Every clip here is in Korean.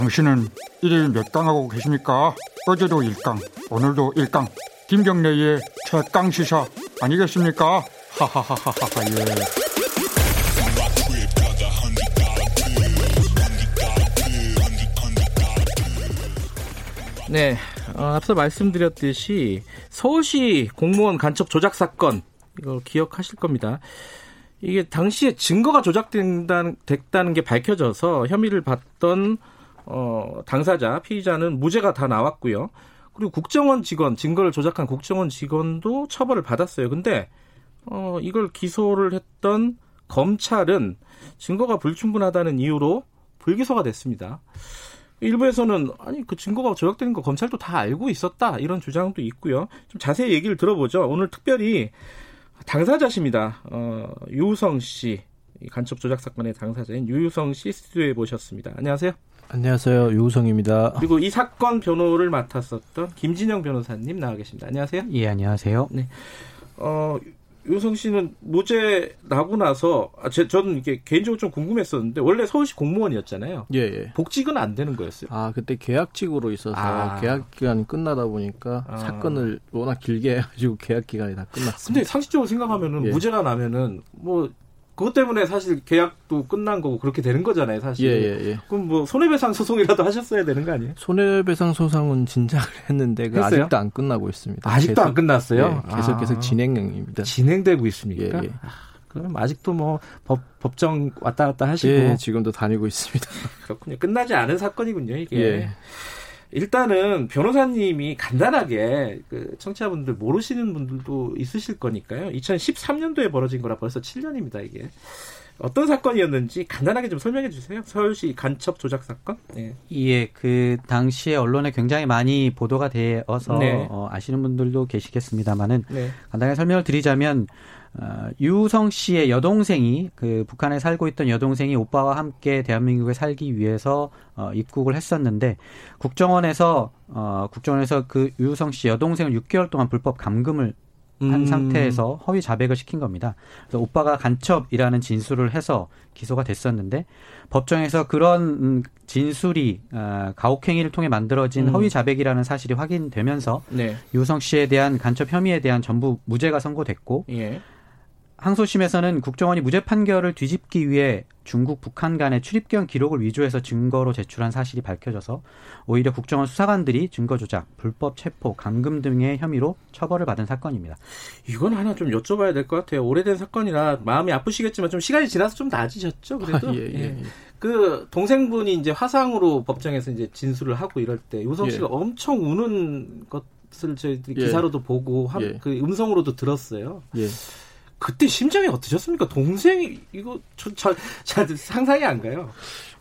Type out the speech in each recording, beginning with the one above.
당신은 일일 몇 강 하고 계십니까? 어제도 1강, 오늘도 1강. 김경래의 최강 시사 아니겠습니까? 하하하하하 예. 네, 어, 앞서 말씀드렸듯이 서울시 공무원 간첩 조작 사건 이거 기억하실 겁니다. 이게 당시에 증거가 조작된다는 됐다는 게 밝혀져서 혐의를 받던 어, 당사자 피의자는 무죄가 다 나왔고요. 그리고 국정원 직원 증거를 조작한 국정원 직원도 처벌을 받았어요. 근데 어, 이걸 기소를 했던 검찰은 증거가 불충분하다는 이유로 불기소가 됐습니다. 일부에서는 아니 그 증거가 조작되는 거 검찰도 다 알고 있었다 이런 주장도 있고요. 좀 자세히 얘기를 들어보죠. 오늘 특별히 당사자십니다. 어, 유우성 씨 간첩 조작 사건의 당사자인 유우성 씨 스튜디오에 모셨습니다. 안녕하세요. 안녕하세요. 유우성입니다. 그리고 이 사건 변호를 맡았었던 김진영 변호사님 나와 계십니다. 안녕하세요. 예, 안녕하세요. 네. 어, 유성 씨는 무죄 나고 나서 아, 제, 저는 이게 개인적으로 좀 궁금했었는데 원래 서울시 공무원이었잖아요. 예, 예. 복직은 안 되는 거였어요. 아 그때 계약직으로 있어서 아. 계약 기간이 끝나다 보니까 아. 사건을 워낙 길게 해가지고 계약 기간이 다 끝났습니다. 근데 상식적으로 생각하면은 예. 무죄가 나면은 뭐 그것 때문에 사실 계약도 끝난 거고 그렇게 되는 거잖아요, 사실. 예, 예, 예. 그럼 뭐 손해배상 소송이라도 하셨어야 되는 거 아니에요? 손해배상 소송은 진작을 했는데 그 아직도 안 끝나고 있습니다. 아직도 계속, 안 끝났어요? 예, 계속 계속 아, 진행 중입니다. 진행되고 있습니까? 예, 예. 아, 그럼 아직도 뭐 법, 법정 왔다 갔다 하시고 예, 지금도 다니고 있습니다. 그렇군요. 끝나지 않은 사건이군요, 이게. 예. 일단은 변호사님이 간단하게 그 청취자분들 모르시는 분들도 있으실 거니까요. 2013년도에 벌어진 거라 벌써 7년입니다, 이게. 어떤 사건이었는지 간단하게 좀 설명해 주세요. 서울시 간첩 조작 사건. 네. 예, 그 당시에 언론에 굉장히 많이 보도가 되어서 네. 어, 아시는 분들도 계시겠습니다만은 네. 간단하게 설명을 드리자면 어, 유성 씨의 여동생이 그 북한에 살고 있던 여동생이 오빠와 함께 대한민국에 살기 위해서 어, 입국을 했었는데 국정원에서 어, 국정원에서 그 유성 씨 여동생을 6개월 동안 불법 감금을 한 음. 상태에서 허위 자백을 시킨 겁니다. 그래서 오빠가 간첩이라는 진술을 해서 기소가 됐었는데 법정에서 그런 음, 진술이 어, 가혹행위를 통해 만들어진 음. 허위 자백이라는 사실이 확인되면서 네. 유성 씨에 대한 간첩 혐의에 대한 전부 무죄가 선고됐고 예. 항소심에서는 국정원이 무죄 판결을 뒤집기 위해 중국, 북한 간의 출입경 기록을 위조해서 증거로 제출한 사실이 밝혀져서 오히려 국정원 수사관들이 증거 조작, 불법 체포, 감금 등의 혐의로 처벌을 받은 사건입니다. 이건 하나 좀 여쭤봐야 될 것 같아요. 오래된 사건이라 마음이 아프시겠지만 좀 시간이 지나서 좀 나아지셨죠? 그래도 아, 예, 예, 예. 그 동생분이 이제 화상으로 법정에서 이제 진술을 하고 이럴 때 요성 씨가 예. 엄청 우는 것을 저희들이 예. 기사로도 보고 예. 그 음성으로도 들었어요. 그때 심정이 어떠셨습니까? 동생이 이거 저, 잘 상상이 안 가요.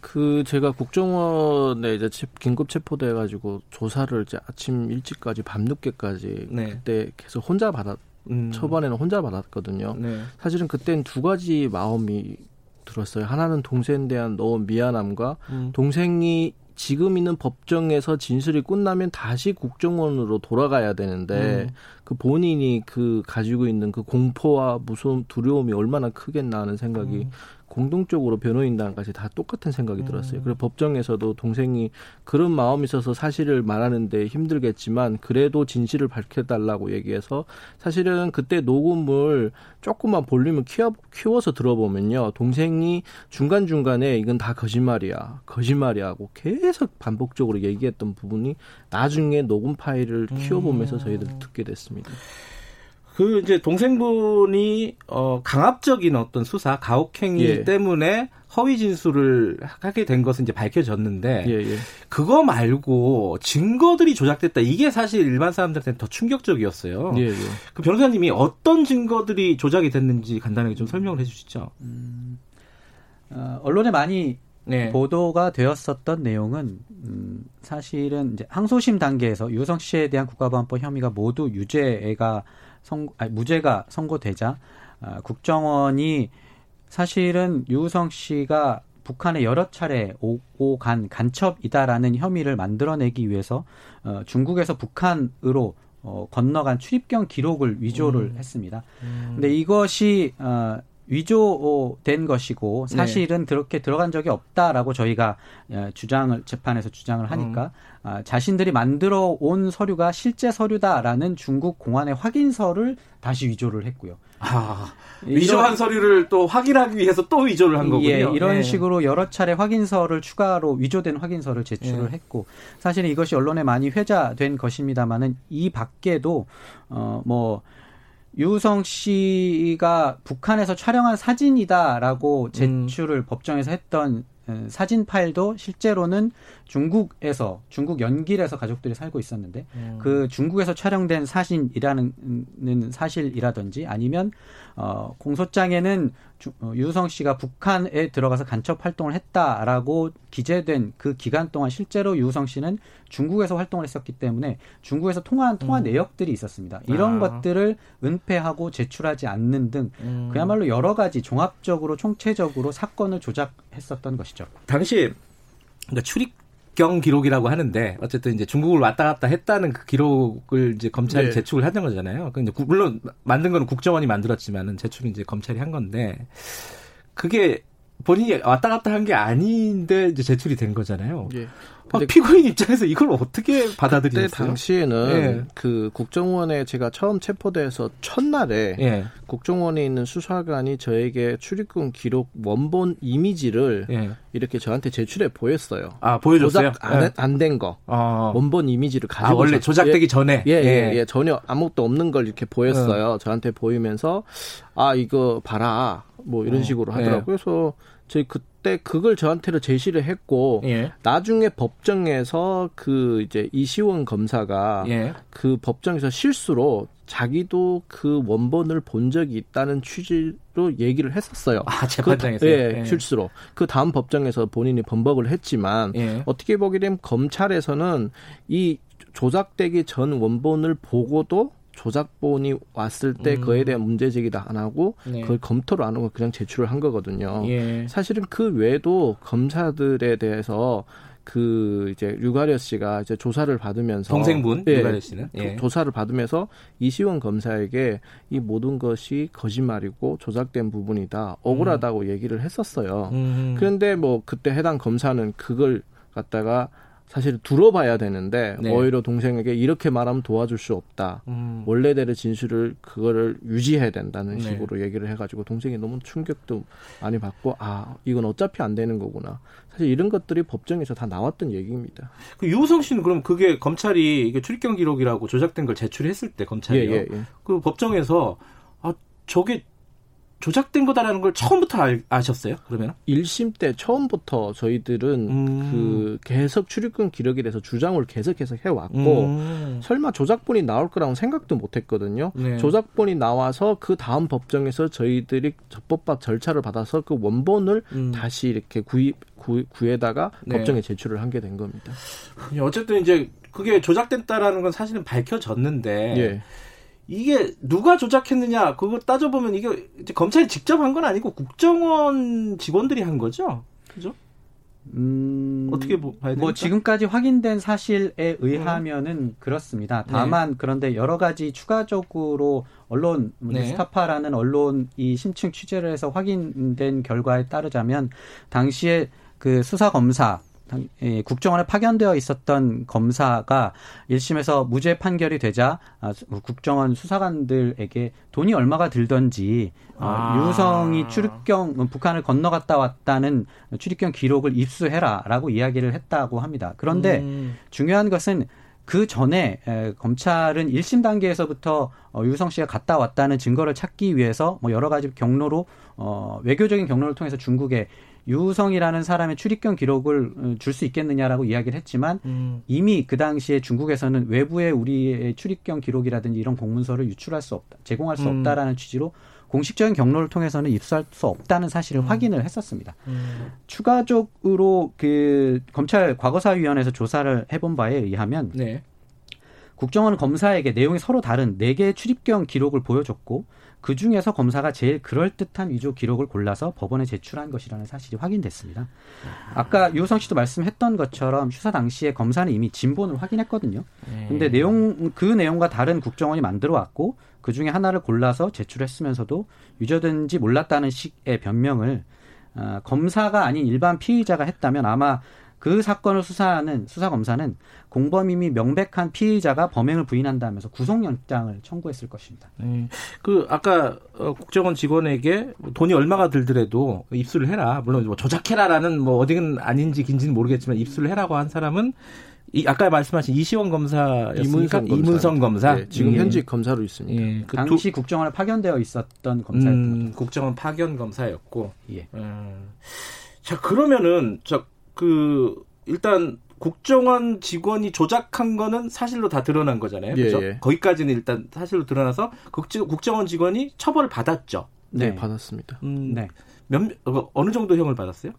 그 제가 국정원에 이제 긴급 체포돼 가지고 조사를 이제 아침 일찍까지 밤늦게까지 네. 그때 계속 혼자 받았 음. 초반에는 혼자 받았거든요. 네. 사실은 그때는 두 가지 마음이 들었어요. 하나는 동생에 대한 너무 미안함과 음. 동생이 지금 있는 법정에서 진술이 끝나면 다시 국정원으로 돌아가야 되는데 음. 그 본인이 그 가지고 있는 그 공포와 무서움, 두려움이 얼마나 크겠나 하는 생각이 음. 공동적으로 변호인단까지 다 똑같은 생각이 음. 들었어요. 그리고 법정에서도 동생이 그런 마음이 있어서 사실을 말하는데 힘들겠지만 그래도 진실을 밝혀달라고 얘기해서 사실은 그때 녹음을 조금만 볼륨을 키워, 키워서 들어보면요. 동생이 중간중간에 이건 다 거짓말이야. 거짓말이야 하고 계속 반복적으로 얘기했던 부분이 나중에 녹음 파일을 키워보면서 저희들 듣게 됐습니다. 그 이제 동생분이 어 강압적인 어떤 수사 가혹행위 예. 때문에 허위 진술을 하게 된 것은 이제 밝혀졌는데 예, 예. 그거 말고 증거들이 조작됐다 이게 사실 일반 사람들한테는 더 충격적이었어요. 예, 예. 그 변호사님이 어떤 증거들이 조작이 됐는지 간단하게 좀 설명을 해주시죠. 음, 어, 언론에 많이 네. 보도가 되었었던 내용은 음, 사실은 이제 항소심 단계에서 유성 씨에 대한 국가보안법 혐의가 모두 유죄가 선, 아니, 무죄가 선고되자 어, 국정원이 사실은 유우성 씨가 북한에 여러 차례 오고 간 간첩이다라는 혐의를 만들어내기 위해서 어, 중국에서 북한으로 어, 건너간 출입경 기록을 위조를 음. 했습니다. 음. 근데 이것이 어, 위조된 것이고 네. 사실은 네. 그렇게 들어간 적이 없다라고 저희가 예, 주장을 재판에서 주장을 하니까 음. 아, 자신들이 만들어 온 서류가 실제 서류다라는 중국 공안의 확인서를 다시 위조를 했고요. 아, 위조한 이런, 서류를 또 확인하기 위해서 또 위조를 한 거군요. 예, 이런 네. 식으로 여러 차례 확인서를 추가로 위조된 확인서를 제출을 네. 했고 사실 이것이 언론에 많이 회자된 것입니다만은 이 밖에도 어뭐 유성 씨가 북한에서 촬영한 사진이다라고 음. 제출을 음. 법정에서 했던 사진 파일도 실제로는 중국에서 중국 연길에서 가족들이 살고 있었는데 음. 그 중국에서 촬영된 사진이라는 사실이라든지 아니면 어 공소장에는 주, 어, 유성 씨가 북한에 들어가서 간첩 활동을 했다라고 기재된 그 기간 동안 실제로 유성 씨는 중국에서 활동을 했었기 때문에 중국에서 통화한 통화 음. 내역들이 있었습니다. 이런 아. 것들을 은폐하고 제출하지 않는 등 음. 그야말로 여러 가지 종합적으로 총체적으로 사건을 조작했었던 것이죠. 당시 그러니까 출입 경 기록이라고 하는데 어쨌든 이제 중국을 왔다 갔다 했다는 그 기록을 이제 검찰이 네. 제출을 하는 거잖아요. 그 이제 물론 만든 거는 국정원이 만들었지만은 제출은 이제 검찰이 한 건데 그게 본인이 왔다 갔다 한 게 아닌데 이제 제출이 된 거잖아요. 예. 아, 피고인 입장에서 이걸 어떻게 받아들였어요? 그때 당시에는 예. 그 국정원에 제가 처음 체포돼서 첫날에 예. 국정원에 있는 수사관이 저에게 출입금 기록 원본 이미지를 예. 이렇게 저한테 제출해 보였어요. 아 보여줬어요? 안된 예. 거. 아. 원본 이미지를 가지고 아, 원래 조작되기 전에 예, 예, 예, 전혀 아무것도 없는 걸 이렇게 보였어요. 어. 저한테 보이면서 아 이거 봐라 뭐 이런 어. 식으로 하더라고요. 그래서 저희 그때 그걸 저한테로 제시를 했고 예. 나중에 법정에서 그 이제 이시원 검사가 예. 그 법정에서 실수로 자기도 그 원본을 본 적이 있다는 취지로 얘기를 했었어요. 아, 재판장에서 그, 예, 예, 실수로. 그 다음 법정에서 본인이 번복을 했지만 예. 어떻게 보게 되면 검찰에서는 이 조작되기 전 원본을 보고도 조작본이 왔을 때 음. 그에 대한 문제 제기도 안 하고 네. 그걸 검토를 안 하고 그냥 제출을 한 거거든요. 예. 사실은 그 외에도 검사들에 대해서 그 이제 유가려 씨가 이제 조사를 받으면서 동생분 예, 유가려 씨는 예. 조사를 받으면서 이시원 검사에게 이 모든 것이 거짓말이고 조작된 부분이다 억울하다고 음. 얘기를 했었어요. 음. 그런데 뭐 그때 해당 검사는 그걸 갖다가 사실 들어봐야 되는데 네. 오히려 동생에게 이렇게 말하면 도와줄 수 없다. 음. 원래대로 진술을 그거를 유지해야 된다는 네. 식으로 얘기를 해가지고 동생이 너무 충격도 많이 받고 아 이건 어차피 안 되는 거구나. 사실 이런 것들이 법정에서 다 나왔던 얘기입니다. 그 유우성 씨는 그럼 그게 검찰이 이게 출입경 기록이라고 조작된 걸 제출했을 때 검찰이요. 예, 예, 예. 그 법정에서 아 저게 조작된 거다라는 걸 처음부터 알, 아셨어요? 그러면? 1심 때 처음부터 저희들은 음. 그 계속 출입금 기록에 대해서 주장을 계속 해서 해왔고 음. 설마 조작본이 나올 거라고 생각도 못했거든요. 네. 조작본이 나와서 그 다음 법정에서 저희들이 적법박 절차를 받아서 그 원본을 음. 다시 이렇게 구입 구, 구에다가 네. 법정에 제출을 하게 된 겁니다. 어쨌든 이제 그게 조작됐다라는 건 사실은 밝혀졌는데. 예. 이게 누가 조작했느냐 그거 따져보면 이게 검찰이 직접 한 건 아니고 국정원 직원들이 한 거죠 그죠? 음, 어떻게 봐야 됩니까? 뭐 지금까지 확인된 사실에 의하면은 음. 그렇습니다. 다만 네. 그런데 여러 가지 추가적으로 언론 네. 스타파라는 언론이 심층 취재를 해서 확인된 결과에 따르자면 당시에 그 수사 검사 예, 국정원에 파견되어 있었던 검사가 1심에서 무죄 판결이 되자 아, 국정원 수사관들에게 돈이 얼마가 들던지 어, 아. 유성이 출입경 뭐 북한을 건너갔다 왔다는 출입경 기록을 입수해라라고 이야기를 했다고 합니다. 그런데 음. 중요한 것은 그 전에 검찰은 1심 단계에서부터 어, 유성 씨가 갔다 왔다는 증거를 찾기 위해서 뭐 여러 가지 경로로 어, 외교적인 경로를 통해서 중국에 유성이라는 사람의 출입경 기록을 어, 줄수 있겠느냐라고 이야기를 했지만 음. 이미 그 당시에 중국에서는 외부에 우리의 출입경 기록이라든지 이런 공문서를 유출할 수 없다, 제공할 수 음. 없다라는 취지로 공식적인 경로를 통해서는 입수할 수 없다는 사실을 음. 확인을 했었습니다. 음. 추가적으로 그 검찰 과거사위원회에서 조사를 해본 바에 의하면 네. 국정원 검사에게 내용이 서로 다른 네 개의 출입경 기록을 보여줬고 그 중에서 검사가 제일 그럴듯한 위조 기록을 골라서 법원에 제출한 것이라는 사실이 확인됐습니다. 아까 유호성 씨도 말씀했던 것처럼 수사 당시에 검사는 이미 진본을 확인했거든요. 근데 내용 그 내용과 다른 국정원이 만들어 왔고 그 중에 하나를 골라서 제출했으면서도 유죄된지 몰랐다는 식의 변명을 어, 검사가 아닌 일반 피의자가 했다면 아마 그 사건을 수사하는 수사 검사는 공범임이 명백한 피의자가 범행을 부인한다면서 구속영장을 청구했을 것입니다. 네. 그 아까 어, 국정원 직원에게 돈이 얼마가 들더라도 입수를 해라. 물론 뭐 조작해라라는 뭐 어디는 아닌지 긴지는 모르겠지만 입수를 해라고 한 사람은 이 아까 말씀하신 이시원 검사 이문성, 이문성 검사 네, 지금 예. 현직 검사로 있습니다. 예. 그 당시 두, 국정원에 파견되어 있었던 검사였던 음, 국정원 파견 검사였고. 예. 음. 자 그러면은 저 그 일단 국정원 직원이 조작한 거는 사실로 다 드러난 거잖아요. 예, 그렇죠? 예. 거기까지는 일단 사실로 드러나서 국정원 직원이 처벌을 받았죠. 네, 네. 받았습니다. 음, 네. 몇 어, 어느 정도 형을 받았어요?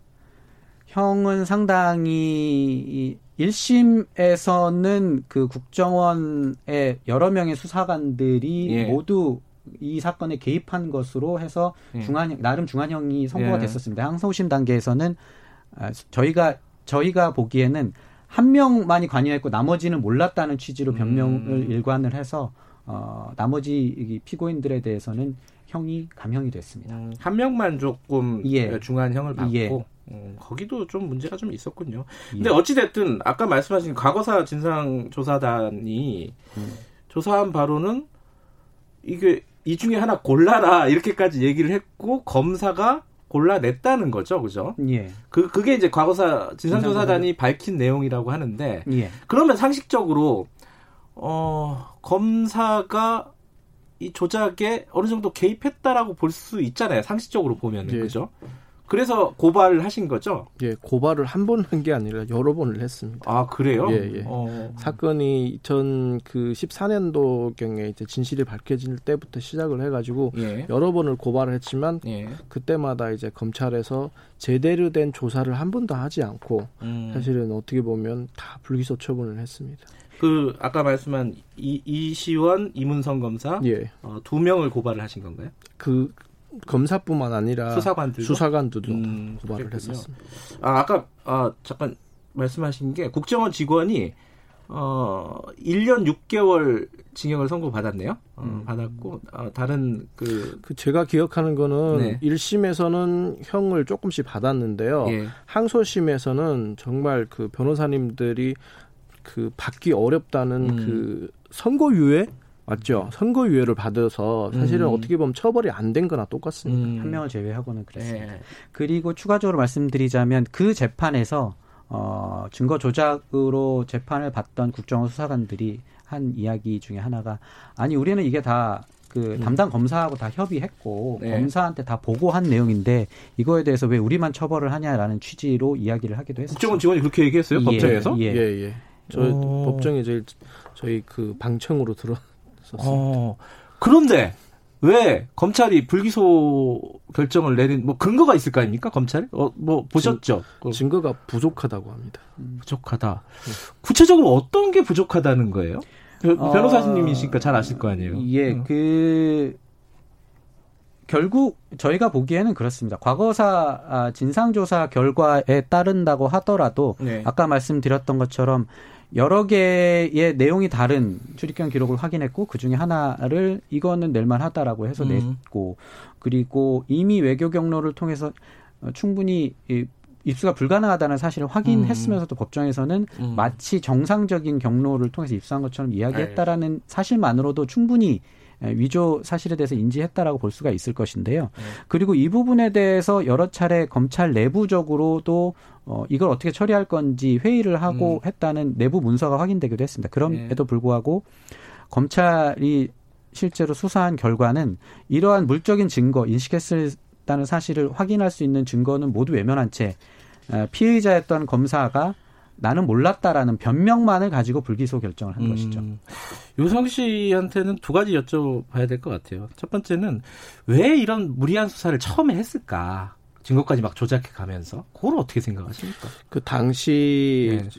형은 상당히 1심에서는 그 국정원의 여러 명의 수사관들이 예. 모두 이 사건에 개입한 것으로 해서 예. 중한 나름 중한형이 선고가 예. 됐었습니다. 항소심 단계에서는 아, 저희가 저희가 보기에는 한 명만이 관여했고 나머지는 몰랐다는 취지로 변명을 음. 일관을 해서 어 나머지 피고인들에 대해서는 형이 감형이 됐습니다. 음, 한 명만 조금 예. 중한형을 받고 예. 음, 거기도 좀 문제가 좀 있었군요. 예. 근데 어찌 됐든 아까 말씀하신 과거사 진상 조사단이 음. 조사한 바로는 이게 이 중에 하나 골라라 이렇게까지 얘기를 했고 검사가 골라냈다는 거죠, 그죠? 예. 그 그게 이제 과거사 진상조사단이 밝힌 내용이라고 하는데 예. 그러면 상식적으로 어 검사가 이 조작에 어느 정도 개입했다라고 볼 수 있잖아요. 상식적으로 보면은 예. 그죠? 그래서 고발을 하신 거죠? 예, 고발을 한 번 한 게 아니라 여러 번을 했습니다. 아, 그래요? 예, 예. 어. 사건이 2014년도 경에 이제 진실이 밝혀질 때부터 시작을 해가지고 예. 여러 번을 고발을 했지만 예. 그때마다 이제 검찰에서 제대로 된 조사를 한 번도 하지 않고 음. 사실은 어떻게 보면 다 불기소 처분을 했습니다. 그 아까 말씀한 이, 이시원 이문성 검사 예. 어, 두 명을 고발을 하신 건가요? 그 검사뿐만 아니라 수사관들 수사관들도 음, 고발을 그랬군요. 했었습니다. 아, 아까 아, 잠깐 말씀하신 게 국정원 직원이 어 1년 6개월 징역을 선고받았네요. 어, 음. 받았고 어, 다른 그... 그 제가 기억하는 거는 네. 1심에서는 형을 조금씩 받았는데요. 예. 항소심에서는 정말 그 변호사님들이 그 받기 어렵다는 음. 그 선고유예 맞죠. 선고유예를 받아서 사실은 음. 어떻게 보면 처벌이 안 된 거나 똑같습니다. 음. 한 명을 제외하고는 그랬습니다. 네. 그리고 추가적으로 말씀드리자면 그 재판에서 어, 증거 조작으로 재판을 받던 국정원 수사관들이 한 이야기 중에 하나가 아니 우리는 이게 다그 음. 담당 검사하고 다 협의했고 네. 검사한테 다 보고한 내용인데 이거에 대해서 왜 우리만 처벌을 하냐라는 취지로 이야기를 하기도 했어요. 국정원 직원이 그렇게 얘기했어요? 예, 법정에서? 예, 예. 예. 저 법정에 제일 저희 그 방청으로 들어 어, 그런데 왜 검찰이 불기소 결정을 내린 뭐 근거가 있을 거 아닙니까 검찰? 어, 뭐 보셨죠? 증, 증거가 부족하다고 합니다. 음, 부족하다. 네. 구체적으로 어떤 게 부족하다는 거예요? 어, 변호사님이시니까 잘 아실 거 아니에요. 예, 음. 그 결국 저희가 보기에는 그렇습니다. 과거사 아, 진상조사 결과에 따른다고 하더라도 네. 아까 말씀드렸던 것처럼 여러 개의 내용이 다른 출입경 기록을 확인했고 그 중에 하나를 이거는 낼만하다라고 해서 음. 냈고 그리고 이미 외교 경로를 통해서 충분히 입수가 불가능하다는 사실을 확인했으면서도 음. 법정에서는 음. 마치 정상적인 경로를 통해서 입수한 것처럼 이야기했다라는 네. 사실만으로도 충분히 위조 사실에 대해서 인지했다라고 볼 수가 있을 것인데요. 네. 그리고 이 부분에 대해서 여러 차례 검찰 내부적으로도 어, 이걸 어떻게 처리할 건지 회의를 하고 음. 했다는 내부 문서가 확인되기도 했습니다. 그럼에도 네. 불구하고 검찰이 실제로 수사한 결과는 이러한 물적인 증거, 인식했다는 사실을 확인할 수 있는 증거는 모두 외면한 채 피의자였던 검사가 나는 몰랐다라는 변명만을 가지고 불기소 결정을 한 음, 것이죠. 유성 씨한테는 두 가지 여쭤봐야 될 것 같아요. 첫 번째는 왜 이런 무리한 수사를 처음에 했을까? 증거까지 막 조작해 가면서 그걸 어떻게 생각하십니까? 그 당시는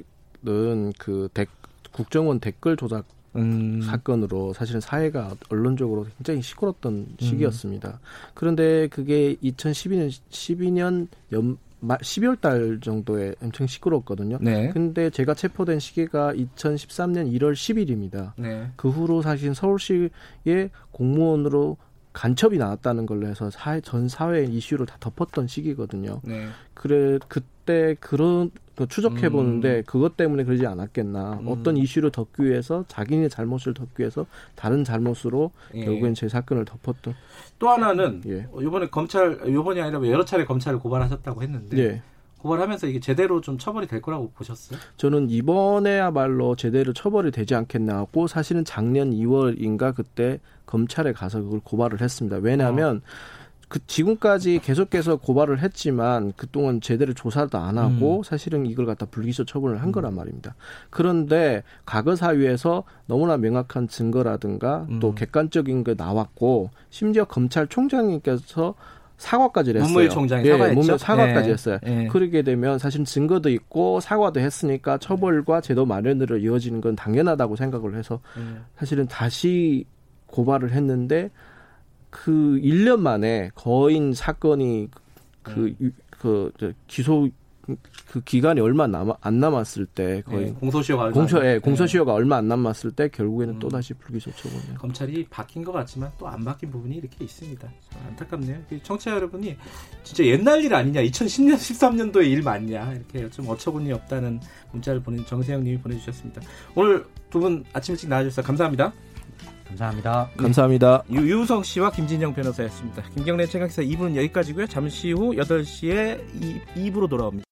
네. 그 대, 국정원 댓글 조작 음. 사건으로 사실은 사회가 언론적으로 굉장히 시끄럽던 시기였습니다. 음. 그런데 그게 2012년 12년 연 12월 달 정도에 엄청 시끄러웠거든요. 네. 근데 제가 체포된 시기가 2013년 1월 10일입니다. 네. 그 후로 사실 서울시의 공무원으로 간첩이 나왔다는 걸로 해서 사회, 전 사회 이슈를 다 덮었던 시기거든요. 네. 그래 그때 그런 추적해 보는데 음. 그것 때문에 그러지 않았겠나. 음. 어떤 이슈를 덮기 위해서 자기네 잘못을 덮기 위해서 다른 잘못으로 예. 결국엔 제 사건을 덮었던. 또 하나는 예. 이번에 검찰 이번이 아니라 여러 차례 검찰을 고발하셨다고 했는데 예. 고발하면서 이게 제대로 좀 처벌이 될 거라고 보셨어요? 저는 이번에야말로 제대로 처벌이 되지 않겠나 하고 사실은 작년 2월인가 그때 검찰에 가서 그걸 고발을 했습니다. 왜냐하면 어. 그 지금까지 계속해서 고발을 했지만 그동안 제대로 조사도 안 하고 음. 사실은 이걸 갖다 불기소 처분을 한 음. 거란 말입니다. 그런데 과거 사유에서 너무나 명확한 증거라든가 또 음. 객관적인 게 나왔고 심지어 검찰총장님께서 사과까지 했어요. 문무일 총장이 예, 사과했죠. 사과까지 예. 했어요. 예. 그러게 되면 사실 증거도 있고 사과도 했으니까 처벌과 제도 마련으로 이어지는 건 당연하다고 생각을 해서 예. 사실은 다시 고발을 했는데 그 1년 만에 거인 사건이 그, 네. 그, 저, 기소, 그 기간이 얼마 남아, 안 남았을 때 거의 네, 공소시효가 공소 예, 공소시효가 네. 얼마 안 남았을 때 결국에는 음. 또 다시 불기소 처분이요. 검찰이 바뀐 것 같지만 또 안 바뀐 부분이 이렇게 있습니다. 안타깝네요. 청취자 여러분이 진짜 옛날 일 아니냐, 2010년 13년도의 일 맞냐 이렇게 좀 어처구니 없다는 문자를 보낸 정세영님이 보내주셨습니다. 오늘 두 분 아침 일찍 나와주셔서 감사합니다. 감사합니다. 감사합니다. 유, 유성 씨와 김진영 변호사였습니다. 김경래 최강사 2부는 여기까지고요. 잠시 후 8시에 2, 2부로 돌아옵니다.